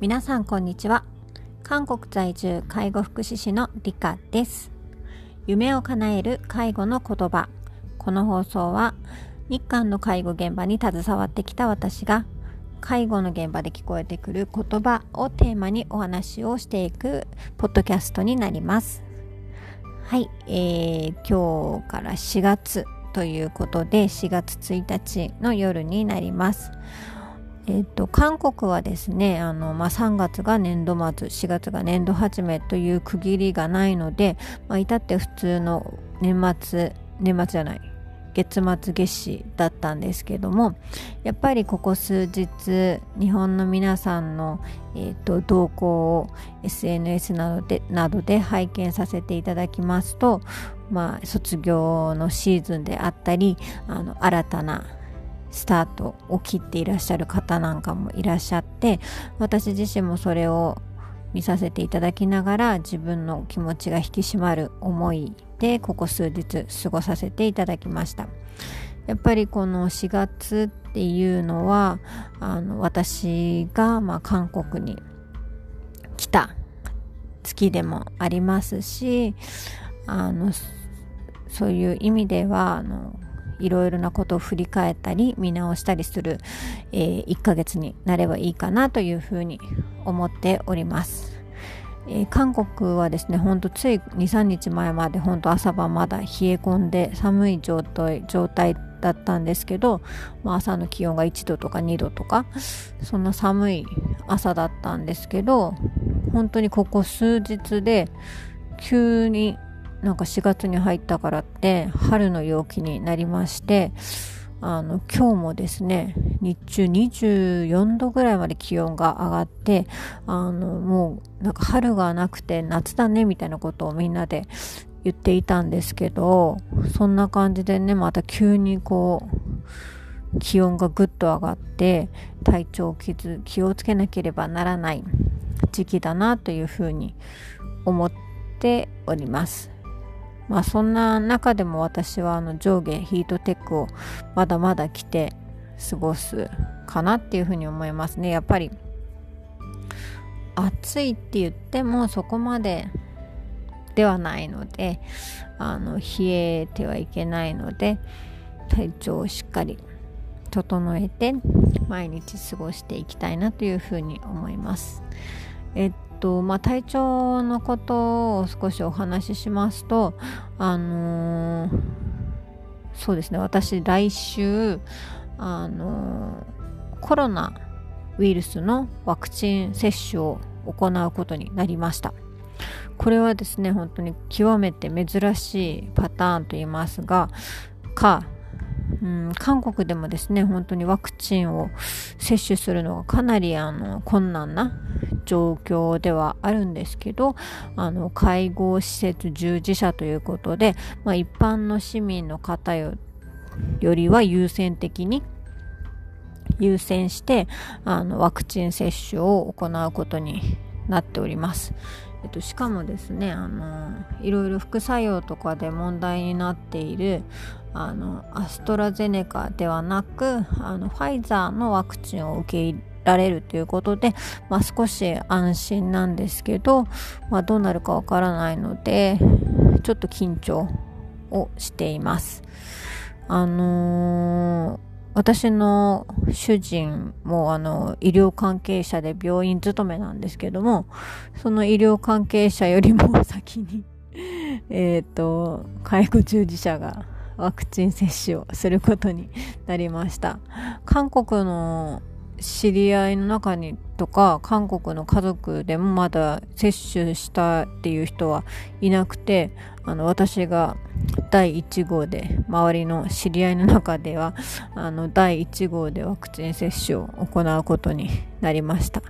皆さんこんにちは。韓国在住介護福祉士のリカです。夢を叶える介護の言葉。この放送は日韓の介護現場に携わってきた私が介護の現場で聞こえてくる言葉をテーマにお話をしていくポッドキャストになります。はい、えー、今日から4月。ということで4月1日の夜になります。えっ、と、韓国はですね、あの、まあ、3月が年度末、4月が年度始めという区切りがないので、まあ、至って普通の年末、年末じゃない、月末月始だったんですけどもやっぱりここ数日日本の皆さんの、えーと、動向を SNS などでなどで拝見させていただきますと、まあ、卒業のシーズンであったりあの新たなスタートを切っていらっしゃる方なんかもいらっしゃって私自身もそれを見させていただきながら自分の気持ちが引き締まる思いでここ数日過ごさせていただきました。やっぱりこの4月っていうのはあの私がまあ韓国に来た月でもありますしあのそういう意味ではあのいろいろなことを振り返ったり見直したりする、えー、1ヶ月になればいいかなというふうに思っております。えー、韓国はですね、ほんとつい2、3日前まで本当朝晩まだ冷え込んで寒い状態状態だったんですけど、まあ、朝の気温が1度とか2度とか、そんな寒い朝だったんですけど、本当にここ数日で急になんか4月に入ったからって春の陽気になりましてあの今日もですね日中24度ぐらいまで気温が上がってあのもうなんか春がなくて夏だねみたいなことをみんなで言っていたんですけどそんな感じでねまた急にこう気温がぐっと上がって体調を気をつけなければならない時期だなというふうに思っております。まあそんな中でも私はあの上下ヒートテックをまだまだ着て過ごすかなっていうふうに思いますねやっぱり暑いって言ってもそこまでではないのであの冷えてはいけないので体調をしっかり整えて毎日過ごしていきたいなというふうに思います。えっとまあ、体調のことを少しお話ししますと、あのー、そうですね私来週、あのー、コロナウイルスのワクチン接種を行うことになりました。これはですね本当に極めて珍しいパターンと言いますがかうん、韓国でもですね本当にワクチンを接種するのがかなりあの困難な状況ではあるんですけどあの介護施設従事者ということで、まあ、一般の市民の方よりは優先的に優先してあのワクチン接種を行うことになっております。えっと、しかもですねあのいろいろ副作用とかで問題になっているあのアストラゼネカではなくあのファイザーのワクチンを受け入れられるということで、まあ、少し安心なんですけど、まあ、どうなるかわからないのでちょっと緊張をしています。あのー私の主人もあの医療関係者で病院勤めなんですけどもその医療関係者よりも 先にえっと介護従事者がワクチン接種をすることになりました韓国の知り合いの中にとか韓国の家族でもまだ接種したっていう人はいなくてあの私が第1号で周りの知り合いの中ではあの第1号でワクチン接種を行うことになりました、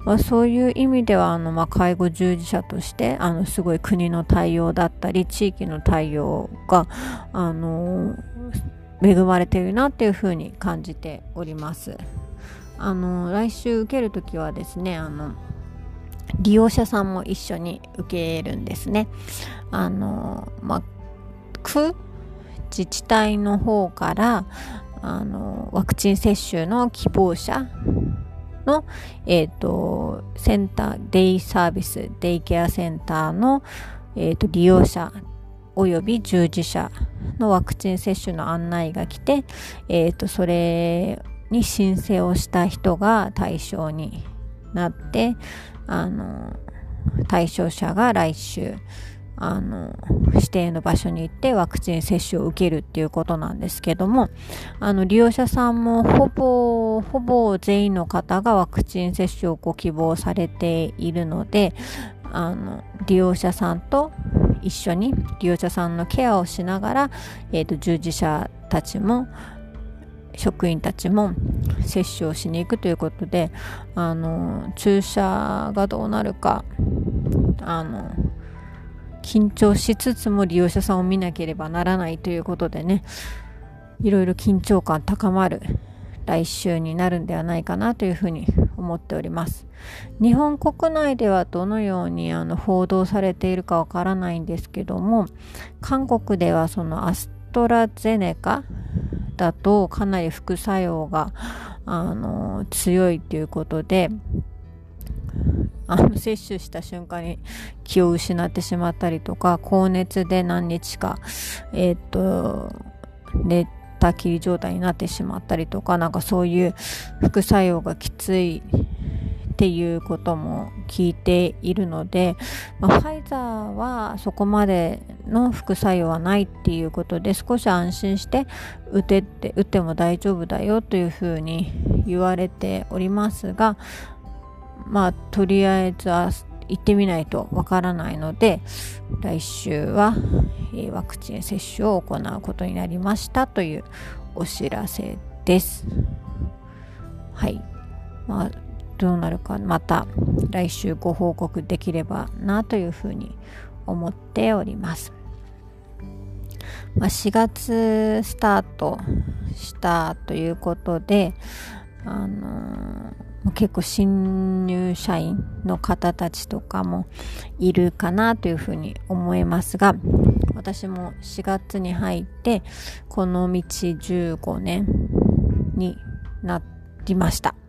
まあ、そういう意味ではあの、まあ、介護従事者としてあのすごい国の対応だったり地域の対応があの恵まれているなっていうふうに感じております。あの来週受けるときはですねあの利用者さんも一緒に受けるんですね。あのまあ、区自治体の方からあのワクチン接種の希望者の、えーと、センターデイサービスデイケアセンターの、えーと、利用者および従事者のワクチン接種の案内が来て、えーとそれに申請をした人が対象になってあの対象者が来週あの指定の場所に行ってワクチン接種を受けるっていうことなんですけどもあの利用者さんもほぼほぼ全員の方がワクチン接種をご希望されているのであの利用者さんと一緒に利用者さんのケアをしながら、えーと従事者たちも職員たちも接種をしに行くということであの注射がどうなるかあの緊張しつつも利用者さんを見なければならないということでねいろいろ緊張感高まる来週になるんではないかなというふうに思っております。日本国内ではどのようにあの報道されているかわからないんですけども韓国ではそのアストラゼネカだとかなり副作用があの強いということであの摂取した瞬間に気を失ってしまったりとか高熱で何日かえっ、と寝たきり状態になってしまったりとかなんかそういう副作用がきついっていうことも聞いているので、まあ、ファイザーはそこまでの副作用はないっていうことで少し安心して打てって打っても大丈夫だよというふうに言われておりますがまあとりあえずは行ってみないとわからないので来週は、え、ワクチン接種を行うことになりましたというお知らせです。はい。まあどうなるかまた来週ご報告できればなというふうに思っております。まあ、4月スタートしたということで、あのー、結構新入社員の方たちとかもいるかなというふうに思いますが私も4月に入ってこの道15年になりました。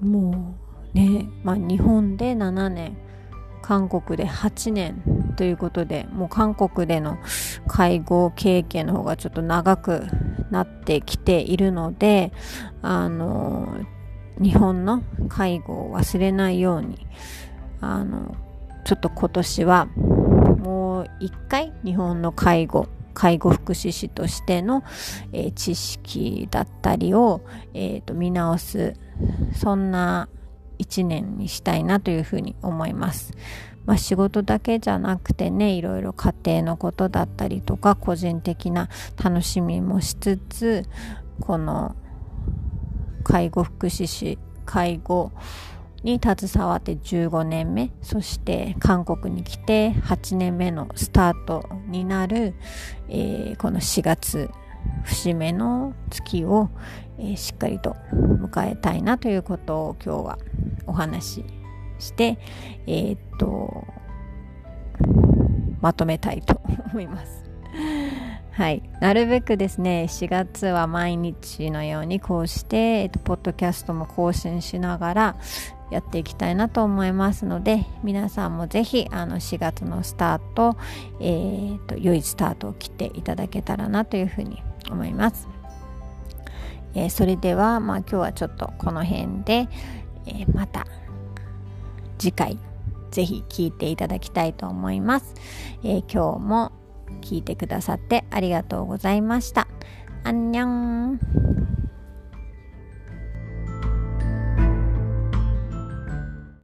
もうね、まあ、日本で7年韓国で8年ということでもう韓国での介護経験の方がちょっと長くなってきているのであの日本の介護を忘れないようにあのちょっと今年はもう一回日本の介護介護福祉士としての、えー、知識だったりを、えーと、見直すそんな一年にしたいなというふうに思います。まあ、仕事だけじゃなくてねいろいろ家庭のことだったりとか個人的な楽しみもしつつこの介護福祉士介護に携わって15年目そして韓国に来て8年目のスタートになる、えー、この4月節目の月を、えー、しっかりと迎えたいなということを今日はお話ししてえー、っとまとめたいと思います。はい。なるべくですね、4月は毎日のようにこうして、えっと、ポッドキャストも更新しながら、やっていきたいなと思いますので皆さんもぜひあの4月のスタート、えーと、良いスタートを切っていただけたらなというふうに思います、えー、それでは、まあ、今日はちょっとこの辺で、えー、また次回ぜひ聞いていただきたいと思います、えー、今日も聞いてくださってありがとうございました。アンニョン。